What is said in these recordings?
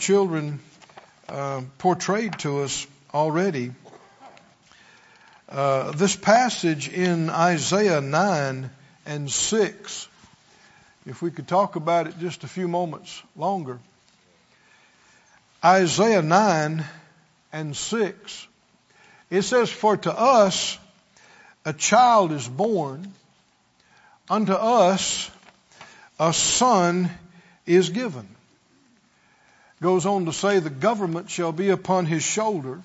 children uh, portrayed to us already. Uh, this passage in Isaiah 9 and 6, if we could talk about it just a few moments longer. Isaiah 9 and 6, it says, For to us a child is born, unto us a son is given. Goes on to say, The government shall be upon his shoulder.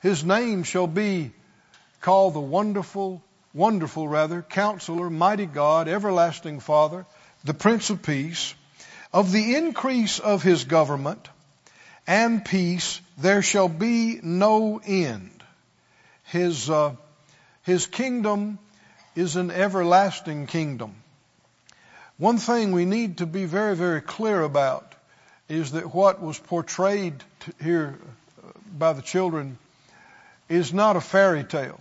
His name shall be called the wonderful, wonderful rather, counselor, mighty God, everlasting Father, the Prince of Peace. Of the increase of his government, and peace there shall be no end. His, uh, his kingdom is an everlasting kingdom. One thing we need to be very, very clear about is that what was portrayed here uh, by the children is not a fairy tale.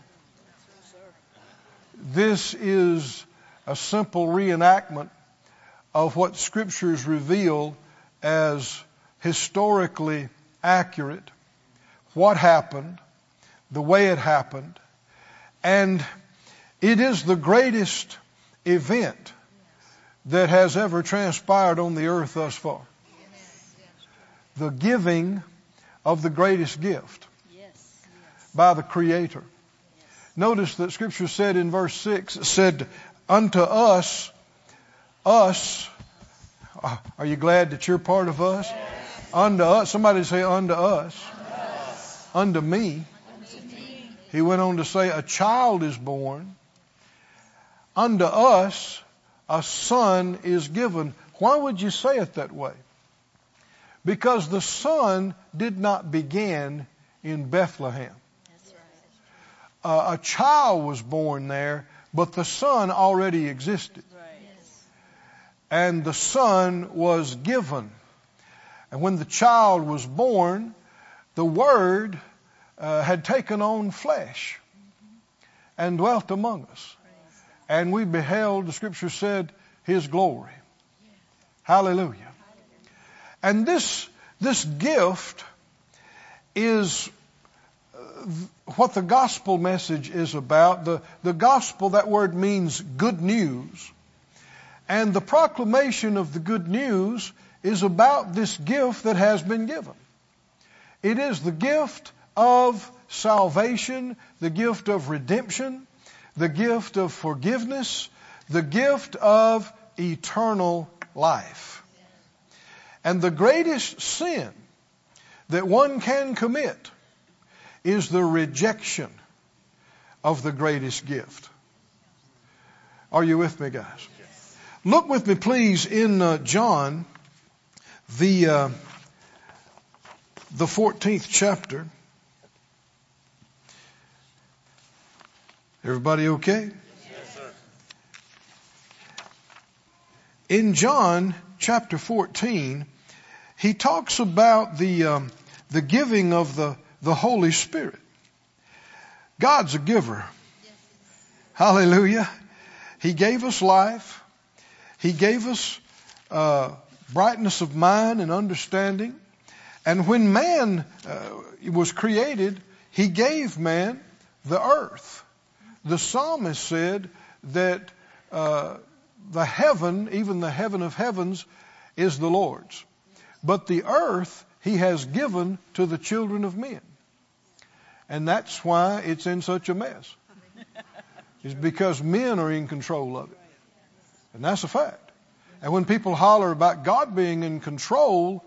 This is a simple reenactment of what scriptures reveal as historically accurate, what happened, the way it happened, and it is the greatest event that has ever transpired on the earth thus far. The giving of the greatest gift by the Creator. Notice that Scripture said in verse 6, it said, Unto us, us, uh, are you glad that you're part of us? Unto us. Somebody say, unto us. Unto me. He went on to say, a child is born. Unto us, a son is given. Why would you say it that way? Because the son did not begin in Bethlehem. Uh, a child was born there, but the son already existed. And the son was given. And when the child was born, the Word uh, had taken on flesh and dwelt among us. And we beheld, the scripture said, His glory. Hallelujah. And this, this gift is uh, what the gospel message is about. The, the gospel, that word means good news. And the proclamation of the good news is about this gift that has been given. It is the gift of salvation, the gift of redemption, the gift of forgiveness, the gift of eternal life. And the greatest sin that one can commit is the rejection of the greatest gift. Are you with me, guys? Look with me, please, in uh, John the uh, the 14th chapter. Everybody okay? Yes, sir. In John chapter 14, he talks about the um, the giving of the the Holy Spirit. God's a giver. Hallelujah. He gave us life. He gave us uh, brightness of mind and understanding. And when man uh, was created, he gave man the earth. The psalmist said that uh, the heaven, even the heaven of heavens, is the Lord's. But the earth he has given to the children of men. And that's why it's in such a mess. It's because men are in control of it. And that's a fact. And when people holler about God being in control,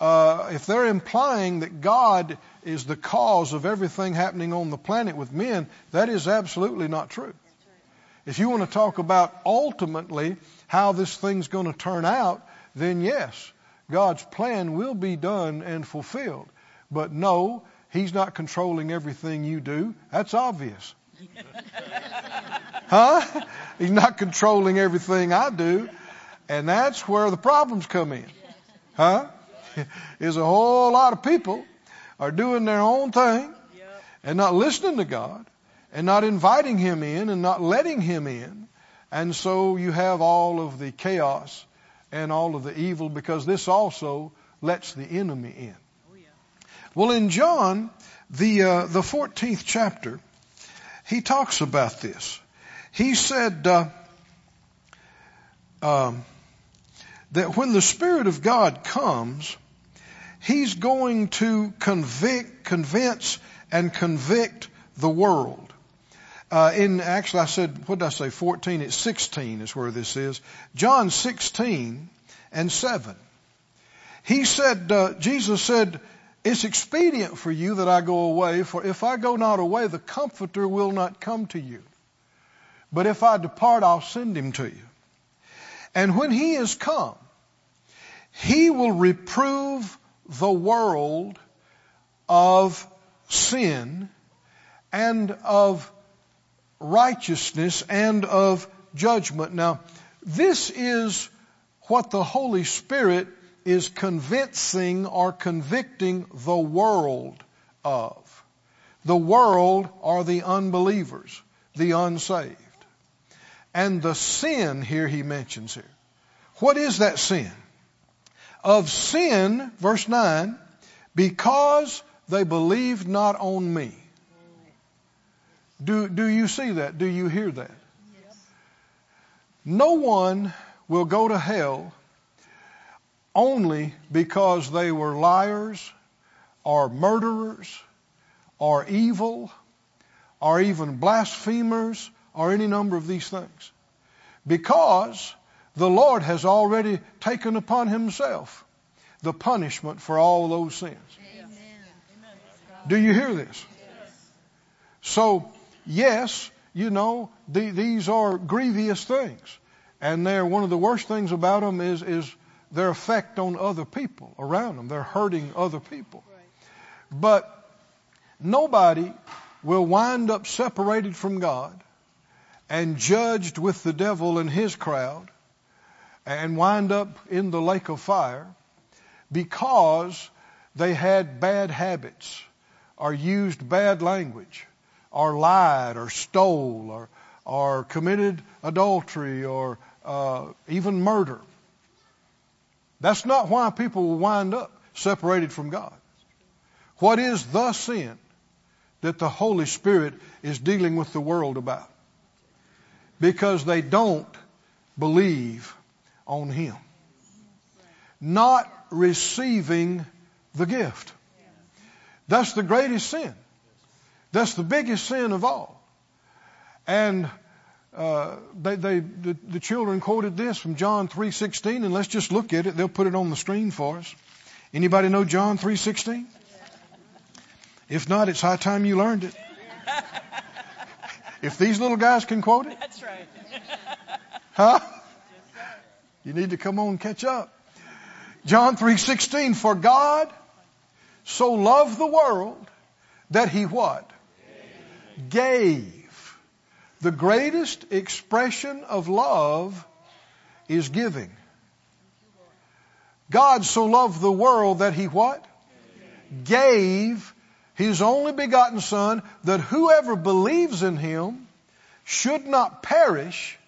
uh, if they're implying that God is the cause of everything happening on the planet with men, that is absolutely not true. If you want to talk about ultimately how this thing's going to turn out, then yes, God's plan will be done and fulfilled. But no, He's not controlling everything you do. That's obvious. huh? He's not controlling everything I do. And that's where the problems come in. Huh? Is a whole lot of people are doing their own thing and not listening to God and not inviting Him in and not letting Him in. And so you have all of the chaos and all of the evil because this also lets the enemy in. Well, in John, the, uh, the 14th chapter, he talks about this. He said uh, um, that when the Spirit of God comes, He's going to convict, convince, and convict the world. Uh, in actually, I said, what did I say? 14. It's 16 is where this is. John 16 and 7. He said, uh, Jesus said, it's expedient for you that I go away, for if I go not away, the Comforter will not come to you. But if I depart, I'll send him to you. And when he is come, he will reprove the world of sin and of righteousness and of judgment. Now, this is what the Holy Spirit is convincing or convicting the world of. The world are the unbelievers, the unsaved. And the sin here he mentions here. What is that sin? Of sin, verse 9, because they believed not on me. Do, do you see that? Do you hear that? Yes. No one will go to hell only because they were liars or murderers or evil or even blasphemers or any number of these things. Because the Lord has already taken upon himself the punishment for all those sins. Amen. Do you hear this? So, yes, you know, the, these are grievous things. And they're one of the worst things about them is, is their effect on other people around them. They're hurting other people. But nobody will wind up separated from God and judged with the devil and his crowd and wind up in the lake of fire because they had bad habits or used bad language or lied or stole or, or committed adultery or uh, even murder. That's not why people will wind up separated from God. What is the sin that the Holy Spirit is dealing with the world about? Because they don't believe on Him. Not receiving the gift. That's the greatest sin. That's the biggest sin of all. And uh, they, they, the, the children quoted this from John 3:16, and let's just look at it. They'll put it on the screen for us. Anybody know John 3:16? If not, it's high time you learned it. if these little guys can quote it, that's right. huh? You need to come on and catch up. John 3:16 For God so loved the world that he what? Gave. The greatest expression of love is giving. God so loved the world that he what? Gave his only begotten son that whoever believes in him should not perish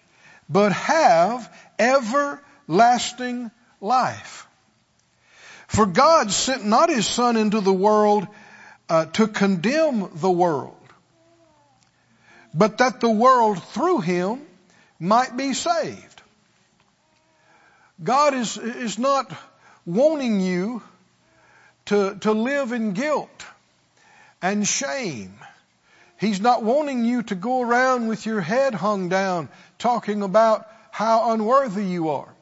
but have everlasting life. For God sent not his son into the world uh, to condemn the world, but that the world through him might be saved. God is, is not wanting you to, to live in guilt and shame. He's not wanting you to go around with your head hung down talking about how unworthy you are.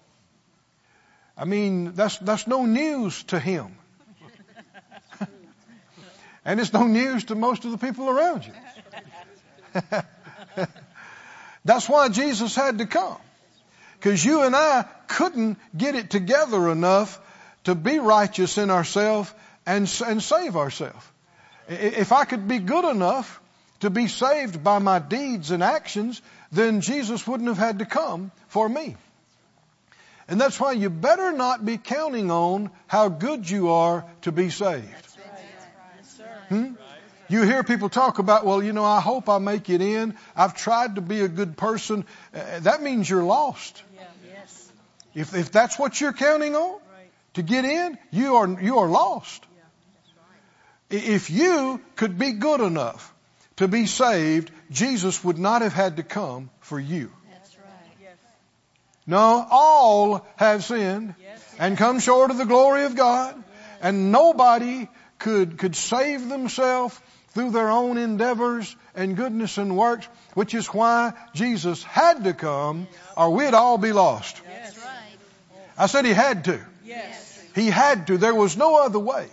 I mean, that's, that's no news to him. and it's no news to most of the people around you. That's why Jesus had to come. Because you and I couldn't get it together enough to be righteous in ourselves and, and save ourselves. If I could be good enough to be saved by my deeds and actions, then Jesus wouldn't have had to come for me. And that's why you better not be counting on how good you are to be saved. Hmm? You hear people talk about, well, you know, I hope I make it in. I've tried to be a good person. Uh, that means you're lost. If, if that's what you're counting on, to get in, you are, you are lost. If you could be good enough to be saved, Jesus would not have had to come for you. No, all have sinned and come short of the glory of God, and nobody could, could save themselves through their own endeavors and goodness and works, which is why Jesus had to come, or we'd all be lost. Right. I said he had to. Yes. He had to. There was no other way.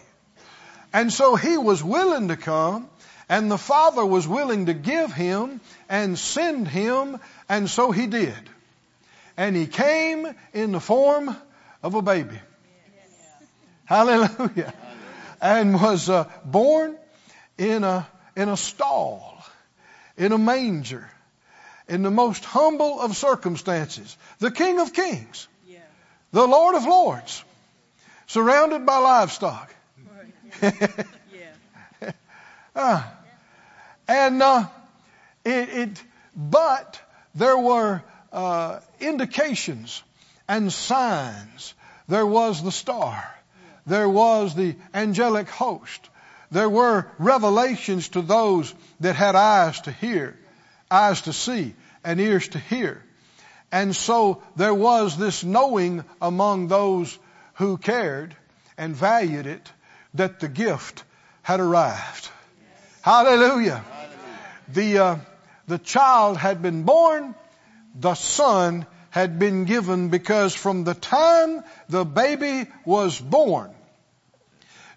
And so he was willing to come, and the Father was willing to give him and send him, and so he did. And he came in the form of a baby. Hallelujah. And was uh, born in a, in a stall, in a manger, in the most humble of circumstances. The King of Kings, Yeah. the Lord of Lords, surrounded by livestock. Yeah. Ah. and uh, it, it, but there were uh, indications and signs. There was the star. There was the angelic host. There were revelations to those that had eyes to hear, eyes to see, and ears to hear. And so there was this knowing among those who cared and valued it that the gift had arrived. Hallelujah. The, uh, the child had been born, the son had been given because from the time the baby was born,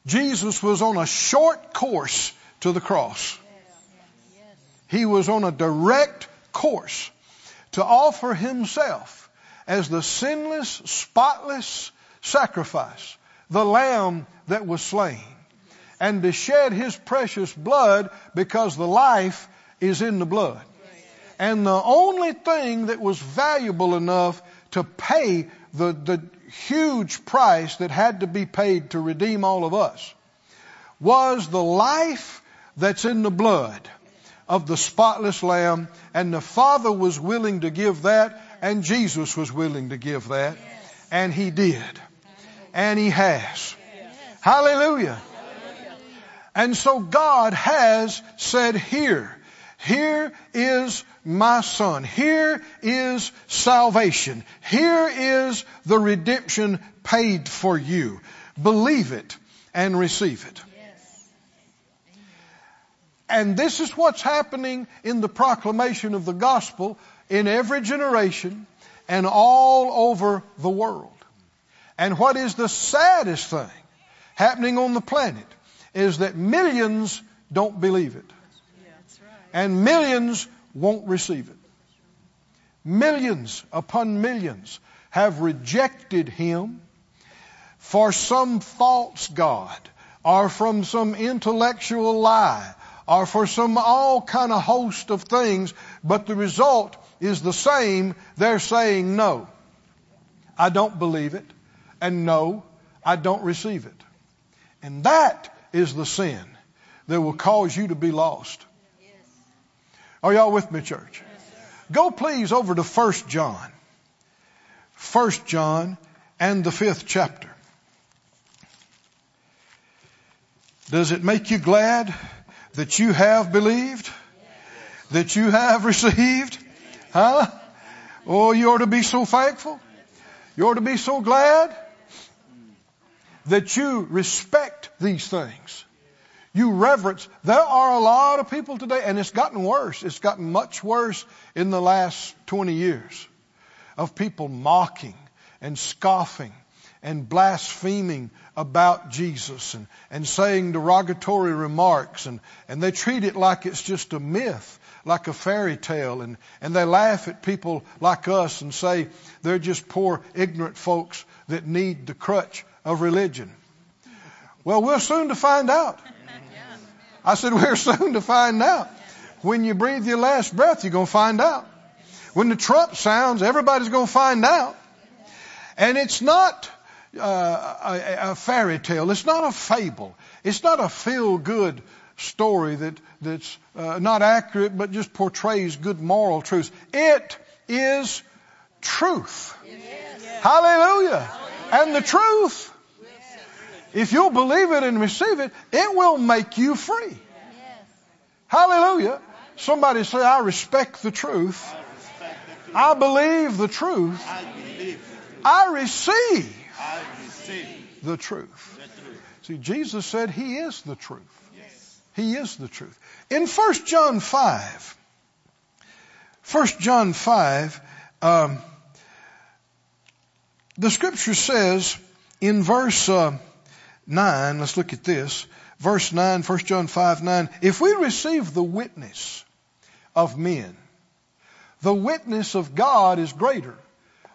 Jesus was on a short course to the cross. He was on a direct course to offer himself as the sinless, spotless sacrifice, the lamb that was slain, and to shed his precious blood because the life is in the blood. And the only thing that was valuable enough to pay the, the huge price that had to be paid to redeem all of us was the life that's in the blood of the spotless lamb and the father was willing to give that and Jesus was willing to give that and he did and he has. Hallelujah. And so God has said here here is my son. Here is salvation. Here is the redemption paid for you. Believe it and receive it. And this is what's happening in the proclamation of the gospel in every generation and all over the world. And what is the saddest thing happening on the planet is that millions don't believe it. And millions won't receive it. Millions upon millions have rejected him for some false God or from some intellectual lie or for some all kind of host of things, but the result is the same. They're saying no. I don't believe it. And no, I don't receive it. And that is the sin that will cause you to be lost. Are y'all with me, church? Go please over to 1 John. 1 John and the fifth chapter. Does it make you glad that you have believed? That you have received? Huh? Oh, you ought to be so thankful. You ought to be so glad that you respect these things. You reverence. There are a lot of people today, and it's gotten worse. It's gotten much worse in the last 20 years of people mocking and scoffing and blaspheming about Jesus and, and saying derogatory remarks and, and they treat it like it's just a myth, like a fairy tale and, and they laugh at people like us and say they're just poor ignorant folks that need the crutch of religion. Well, we're soon to find out. I said, we're soon to find out. When you breathe your last breath, you're going to find out. When the trump sounds, everybody's going to find out. And it's not uh, a, a fairy tale. It's not a fable. It's not a feel-good story that that's uh, not accurate, but just portrays good moral truths. It is truth. Hallelujah. And the truth If you'll believe it and receive it, it will make you free. Yes. Hallelujah. Somebody say, I respect the truth. I the truth. I believe the truth. I believe the truth. I receive I receive the truth. the truth. See, Jesus said He is the truth. Yes. He is the truth. In 1 John 5, 1 John 5, um, the scripture says in verse uh, 9, let's look at this. Verse 9, 1 John 5, 9. If we receive the witness of men, the witness of God is greater.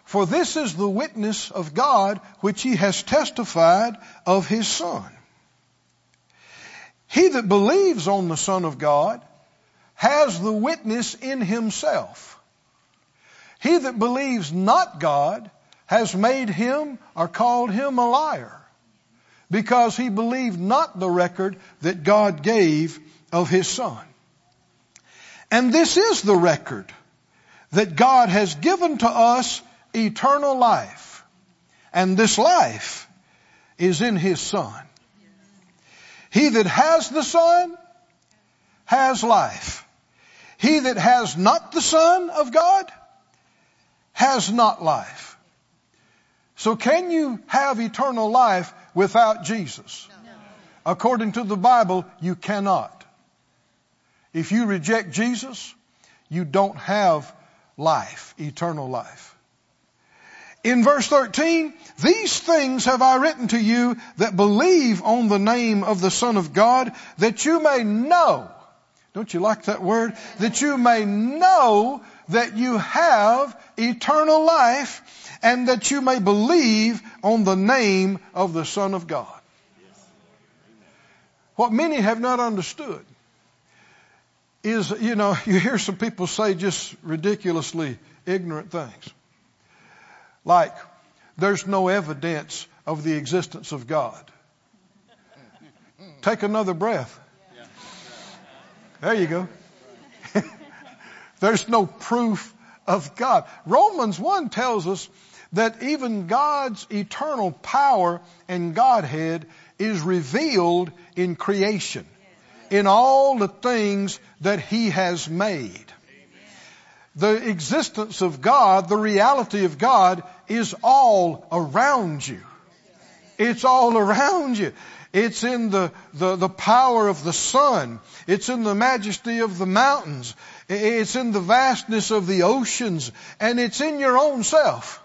For this is the witness of God which he has testified of his Son. He that believes on the Son of God has the witness in himself. He that believes not God has made him or called him a liar because he believed not the record that God gave of his Son. And this is the record that God has given to us eternal life. And this life is in his Son. He that has the Son has life. He that has not the Son of God has not life. So can you have eternal life without Jesus? According to the Bible, you cannot. If you reject Jesus, you don't have life, eternal life. In verse 13, these things have I written to you that believe on the name of the Son of God, that you may know. Don't you like that word? That you may know that you have eternal life and that you may believe on the name of the Son of God. What many have not understood is, you know, you hear some people say just ridiculously ignorant things. Like, there's no evidence of the existence of God. Take another breath. There you go. there's no proof of God. Romans 1 tells us that even God's eternal power and Godhead is revealed in creation, in all the things that He has made. The existence of God, the reality of God is all around you. It's all around you. It's in the, the, the power of the sun. It's in the majesty of the mountains. It's in the vastness of the oceans. And it's in your own self.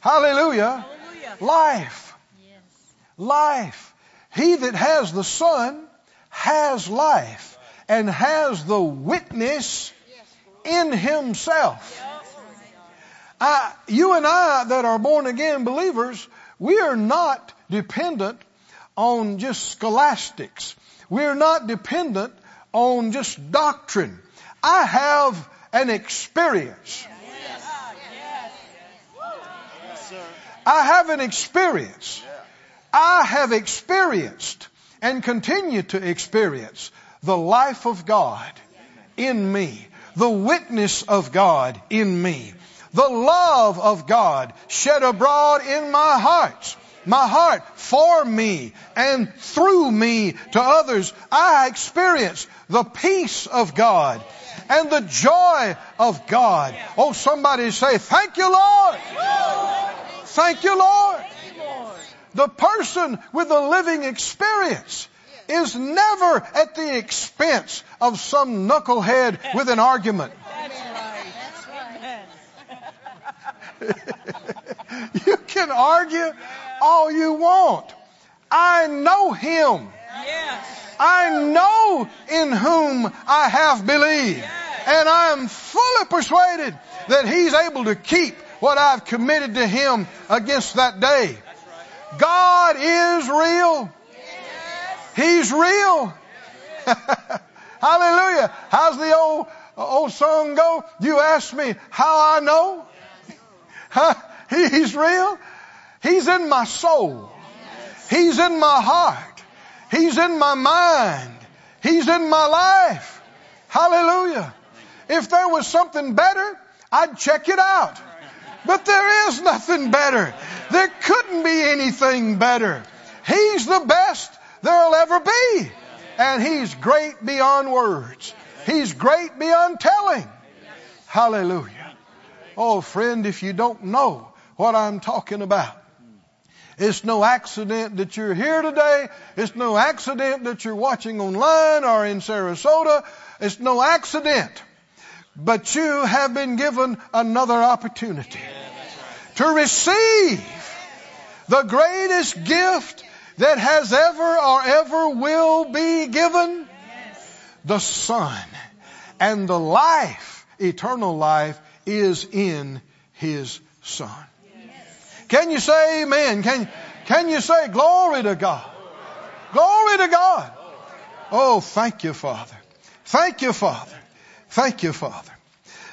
Hallelujah. Hallelujah. Life. Yes. Life. He that has the Son has life and has the witness in himself. I, you and I that are born again believers, we are not dependent on just scholastics. We're not dependent on just doctrine. I have an experience. I have an experience. I have experienced and continue to experience the life of God in me, the witness of God in me, the love of God shed abroad in my heart, my heart for me and through me to others. I experience the peace of God and the joy of God. Oh, somebody say, thank you, Lord. Thank you, Lord. The person with a living experience is never at the expense of some knucklehead with an argument. That's right. That's right. You can argue all you want. I know him. Yes. I know in whom I have believed. And I am fully persuaded that he's able to keep what I've committed to him against that day. God is real. He's real. Hallelujah. How's the old old song go? You ask me how I know? Huh? He's real. He's in my soul. He's in my heart. He's in my mind. He's in my life. Hallelujah. If there was something better, I'd check it out. But there is nothing better. There couldn't be anything better. He's the best there'll ever be. And He's great beyond words. He's great beyond telling. Hallelujah. Oh, friend, if you don't know what I'm talking about, it's no accident that you're here today. It's no accident that you're watching online or in Sarasota. It's no accident. But you have been given another opportunity to receive the greatest gift that has ever or ever will be given the Son. And the life, eternal life, is in His Son. Can you say amen? Can, can you say glory to God? Glory to God. Oh, thank you, Father. Thank you, Father. Thank you, Father.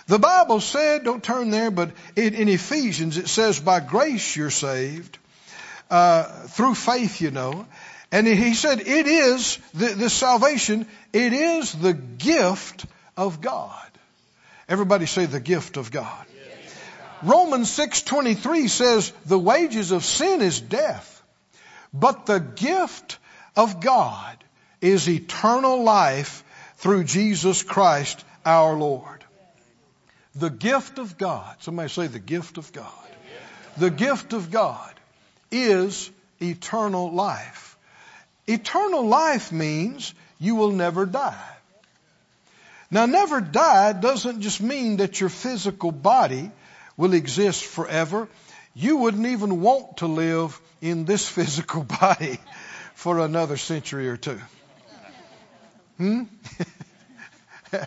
The Bible said, don't turn there, but in, Ephesians it says, by grace you're saved, uh, through faith, you know. And he said, it is, the, the salvation, it is the gift of God. Everybody say the gift of God. Romans 6:23 says the wages of sin is death, but the gift of God is eternal life through Jesus Christ our Lord. The gift of God. Somebody say the gift of God. The gift of God is eternal life. Eternal life means you will never die. Now, never die doesn't just mean that your physical body will exist forever. You wouldn't even want to live in this physical body for another century or two. Hmm?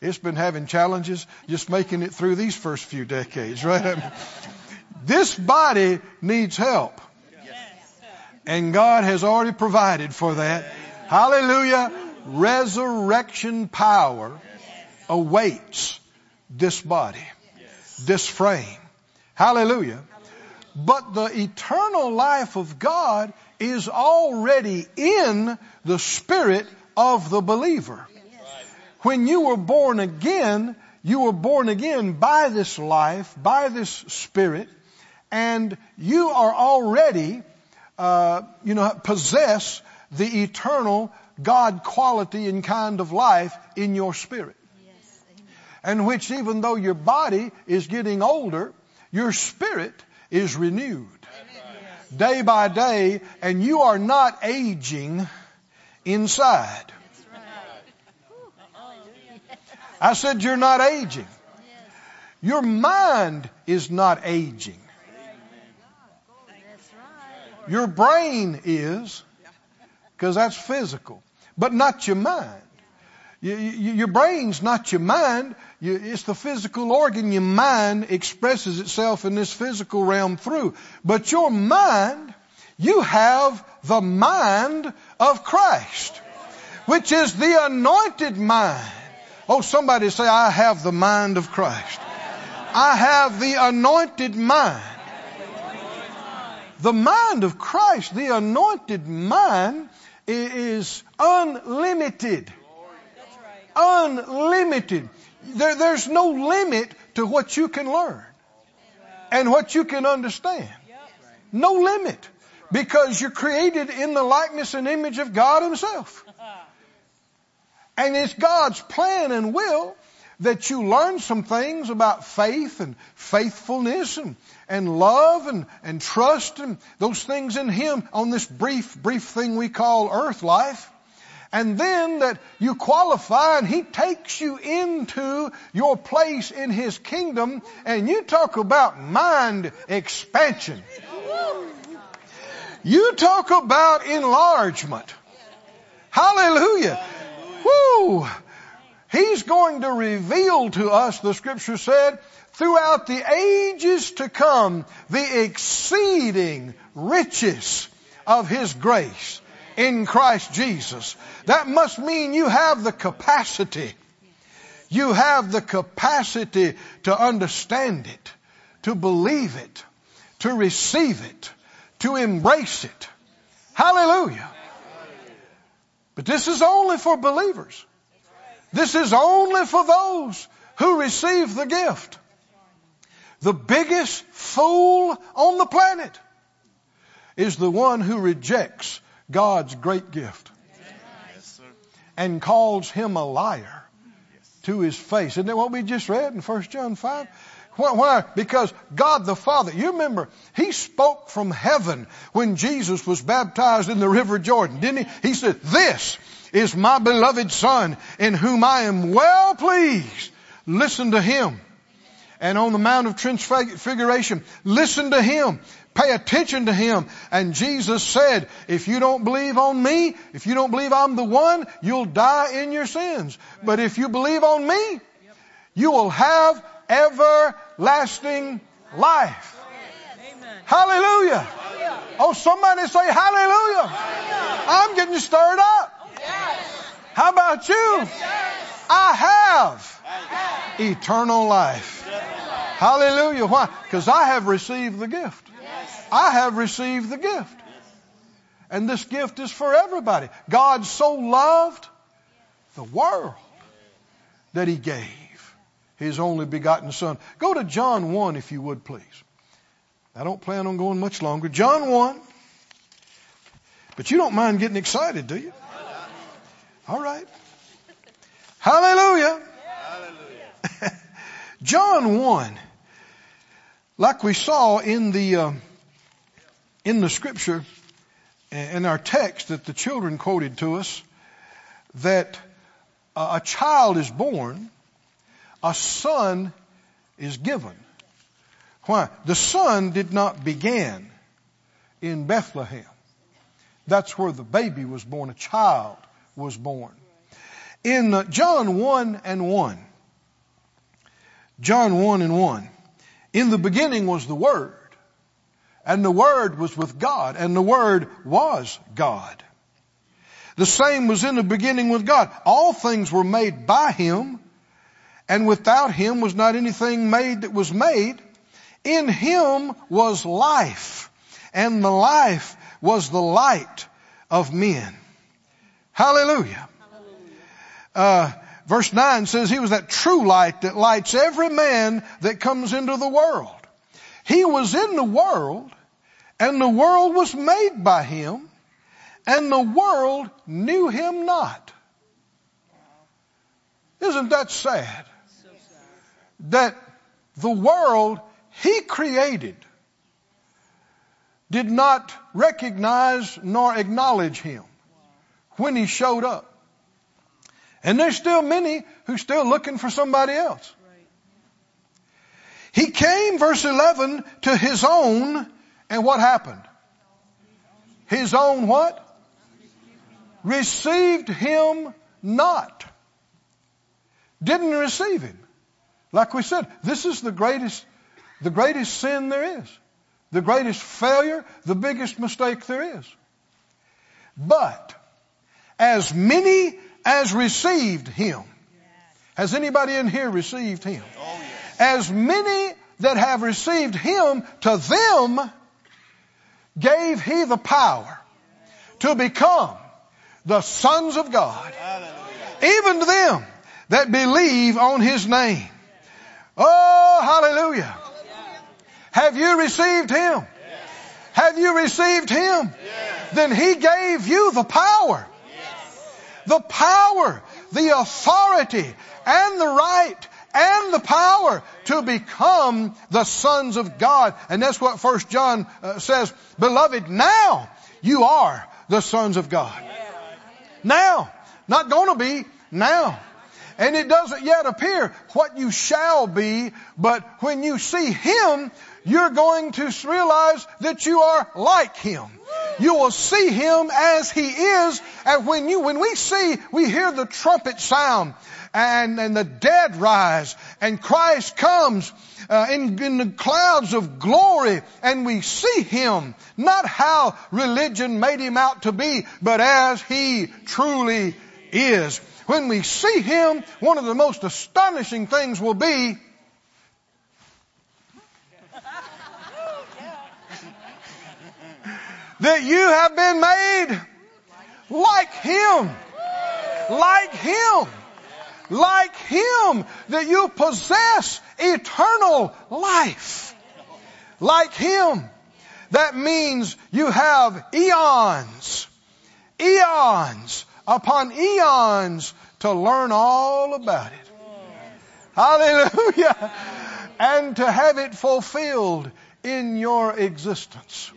it's been having challenges just making it through these first few decades, right? I mean, this body needs help. And God has already provided for that. Hallelujah. Resurrection power awaits this body, this frame. Hallelujah. But the eternal life of God is already in the spirit of the believer. When you were born again, you were born again by this life, by this spirit, and you are already, uh, you know, possess the eternal God quality and kind of life in your spirit and which even though your body is getting older, your spirit is renewed day by day, and you are not aging inside. I said you're not aging. Your mind is not aging. Your brain is, because that's physical, but not your mind. You, you, your brain's not your mind. You, it's the physical organ. Your mind expresses itself in this physical realm through. But your mind, you have the mind of Christ, which is the anointed mind. Oh, somebody say, I have the mind of Christ. I have the anointed mind. The mind of Christ, the anointed mind, is unlimited unlimited. There, there's no limit to what you can learn and what you can understand. No limit. Because you're created in the likeness and image of God Himself. And it's God's plan and will that you learn some things about faith and faithfulness and, and love and, and trust and those things in Him on this brief, brief thing we call earth life and then that you qualify and He takes you into your place in His kingdom and you talk about mind expansion. You talk about enlargement. Hallelujah. Woo! He's going to reveal to us, the scripture said, throughout the ages to come, the exceeding riches of His grace in Christ Jesus. That must mean you have the capacity. You have the capacity to understand it, to believe it, to receive it, to embrace it. Hallelujah. But this is only for believers. This is only for those who receive the gift. The biggest fool on the planet is the one who rejects God's great gift and calls him a liar to his face. Isn't that what we just read in 1 John 5? Why? why? Because God the Father, you remember, He spoke from heaven when Jesus was baptized in the River Jordan, didn't He? He said, This is my beloved Son in whom I am well pleased. Listen to Him. And on the Mount of Transfiguration, listen to Him. Pay attention to Him. And Jesus said, if you don't believe on me, if you don't believe I'm the one, you'll die in your sins. But if you believe on me, you will have everlasting life. Hallelujah. Oh, somebody say hallelujah. I'm getting stirred up. How about you? I have eternal life. Hallelujah. Why? Because I have received the gift. I have received the gift. And this gift is for everybody. God so loved the world that he gave his only begotten son. Go to John 1 if you would please. I don't plan on going much longer. John 1. But you don't mind getting excited, do you? All right. Hallelujah. Hallelujah. John 1. Like we saw in the, uh, in the scripture, in our text that the children quoted to us, that a child is born, a son is given. Why? The son did not begin in Bethlehem. That's where the baby was born. A child was born. In uh, John 1 and 1, John 1 and 1, in the beginning was the Word, and the Word was with God, and the Word was God. The same was in the beginning with God. All things were made by Him, and without Him was not anything made that was made. In Him was life, and the life was the light of men. Hallelujah. Uh, verse 9 says he was that true light that lights every man that comes into the world. He was in the world, and the world was made by him, and the world knew him not. Isn't that sad? That the world he created did not recognize nor acknowledge him when he showed up. And there's still many who still looking for somebody else. He came, verse 11, to his own, and what happened? His own what? Received him not. Didn't receive him. Like we said, this is the greatest, the greatest sin there is. The greatest failure, the biggest mistake there is. But, as many as received him. Has anybody in here received him? Oh, yes. As many that have received him, to them gave he the power to become the sons of God. Hallelujah. Even to them that believe on his name. Oh, hallelujah. Have you received him? Have you received him? Then he gave you the power the power, the authority, and the right, and the power to become the sons of God. And that's what First John uh, says, Beloved, now you are the sons of God. Now. Not gonna be, now. And it doesn't yet appear what you shall be, but when you see Him, you're going to realize that you are like Him. You will see Him as He is, and when you, when we see, we hear the trumpet sound, and, and the dead rise, and Christ comes uh, in, in the clouds of glory, and we see Him, not how religion made Him out to be, but as He truly is. When we see Him, one of the most astonishing things will be that you have been made like Him. Like Him. Like Him. That you possess eternal life. Like Him. That means you have eons, eons upon eons to learn all about it. Hallelujah. And to have it fulfilled in your existence.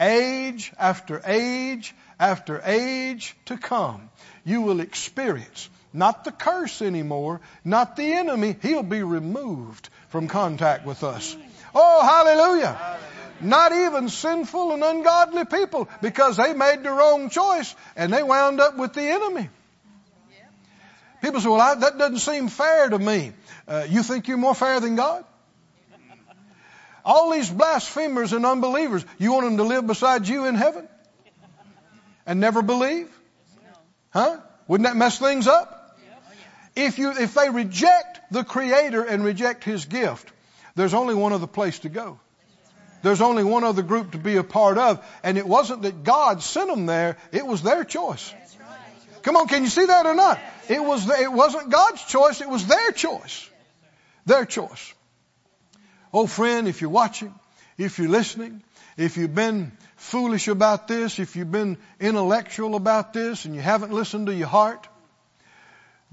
Age after age after age to come, you will experience not the curse anymore, not the enemy. He'll be removed from contact with us. Oh, hallelujah. Not even sinful and ungodly people because they made the wrong choice and they wound up with the enemy. People say, well, I, that doesn't seem fair to me. Uh, you think you're more fair than God? All these blasphemers and unbelievers, you want them to live beside you in heaven? And never believe? Huh? Wouldn't that mess things up? If you, if they reject the Creator and reject His gift, there's only one other place to go. There's only one other group to be a part of. And it wasn't that God sent them there, it was their choice. Come on, can you see that or not? It was, it wasn't God's choice, it was their choice. Their choice. Oh friend, if you're watching, if you're listening, if you've been foolish about this, if you've been intellectual about this and you haven't listened to your heart,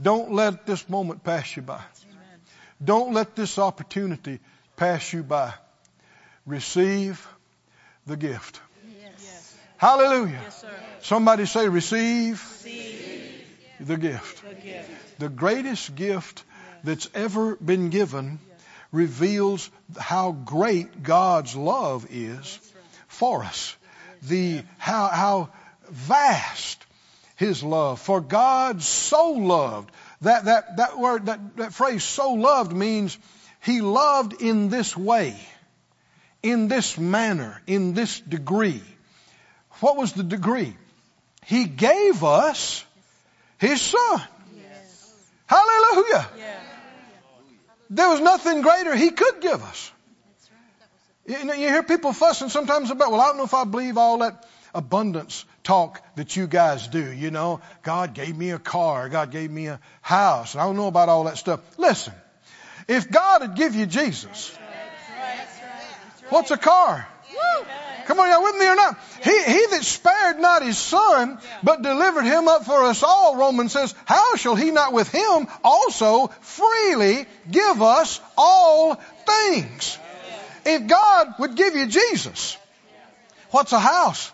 don't let this moment pass you by. Don't let this opportunity pass you by. Receive the gift. Yes. Hallelujah. Yes, sir. Somebody say receive See the gift. the gift. The greatest gift that's ever been given reveals how great God's love is for us. The, how, how vast His love. For God so loved. That, that, that word, that, that phrase so loved means He loved in this way, in this manner, in this degree. What was the degree? He gave us His Son. Hallelujah. Yeah. There was nothing greater He could give us. You, know, you hear people fussing sometimes about, well, I don't know if I believe all that abundance talk that you guys do. You know, God gave me a car, God gave me a house. And I don't know about all that stuff. Listen, if God would give you Jesus, what's a car? Come on, y'all with me or not? He, he that spared not his son, but delivered him up for us all, Romans says, how shall he not with him also freely give us all things? If God would give you Jesus, what's a house?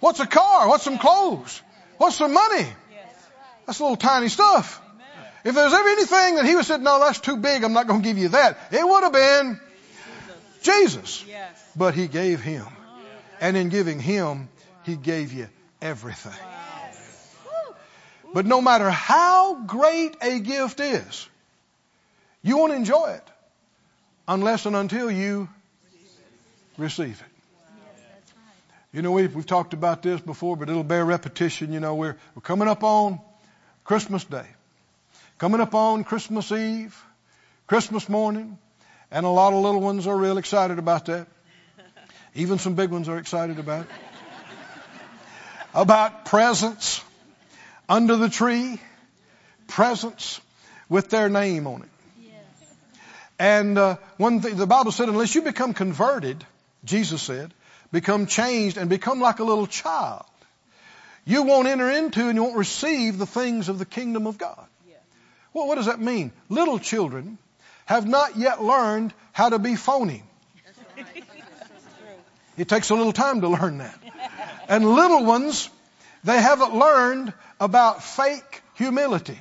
What's a car? What's some clothes? What's some money? That's little tiny stuff. If there's ever anything that he would said, no, that's too big, I'm not going to give you that, it would have been Jesus. But he gave him. And in giving him, he gave you everything. But no matter how great a gift is, you won't enjoy it unless and until you receive it. You know, we've, we've talked about this before, but it'll bear repetition. You know, we're, we're coming up on Christmas Day, coming up on Christmas Eve, Christmas morning, and a lot of little ones are real excited about that. Even some big ones are excited about. About presents under the tree, presents with their name on it. And uh, one thing the Bible said, unless you become converted, Jesus said, become changed and become like a little child, you won't enter into and you won't receive the things of the kingdom of God. Well, what does that mean? Little children have not yet learned how to be phony. It takes a little time to learn that. And little ones, they haven't learned about fake humility.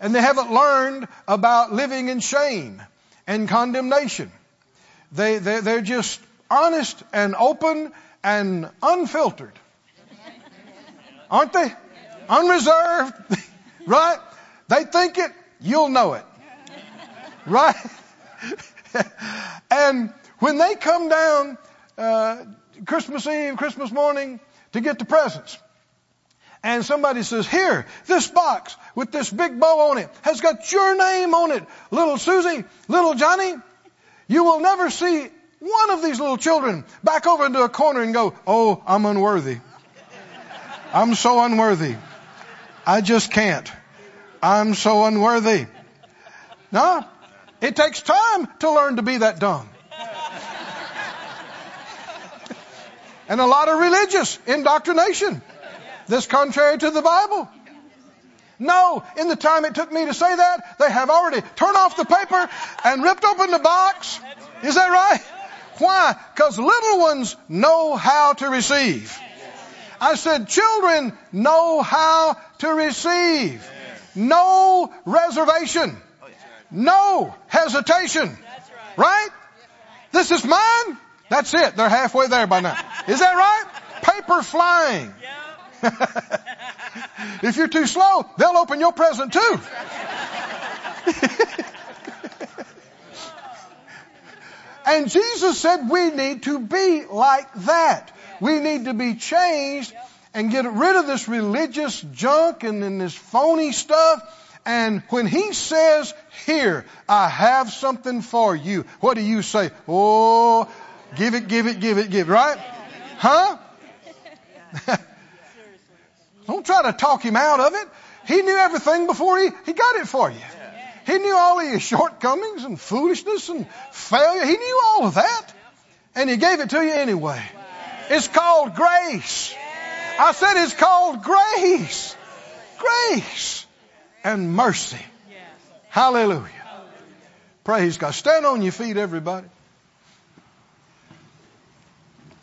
And they haven't learned about living in shame and condemnation. They, they, they're just honest and open and unfiltered. Aren't they? Unreserved. right? They think it, you'll know it. Right? and when they come down uh, Christmas Eve, Christmas morning to get the presents, and somebody says, here, this box with this big bow on it has got your name on it. Little Susie, little Johnny, you will never see one of these little children back over into a corner and go, oh, I'm unworthy. I'm so unworthy. I just can't. I'm so unworthy. No, it takes time to learn to be that dumb. And a lot of religious indoctrination that's contrary to the Bible. No, in the time it took me to say that, they have already turned off the paper and ripped open the box. Is that right? Why? Because little ones know how to receive. I said, children know how to receive. No reservation. No hesitation. Right? This is mine. That's it. They're halfway there by now. Is that right? Paper flying. if you're too slow, they'll open your present too. and Jesus said we need to be like that. We need to be changed and get rid of this religious junk and, and this phony stuff. And when he says, here, I have something for you, what do you say? Oh, give it, give it, give it, give it, right? Huh? Don't try to talk him out of it. He knew everything before he, he got it for you. He knew all of your shortcomings and foolishness and failure. He knew all of that. And he gave it to you anyway. It's called grace. I said it's called grace. Grace and mercy. Hallelujah. Praise God. Stand on your feet, everybody.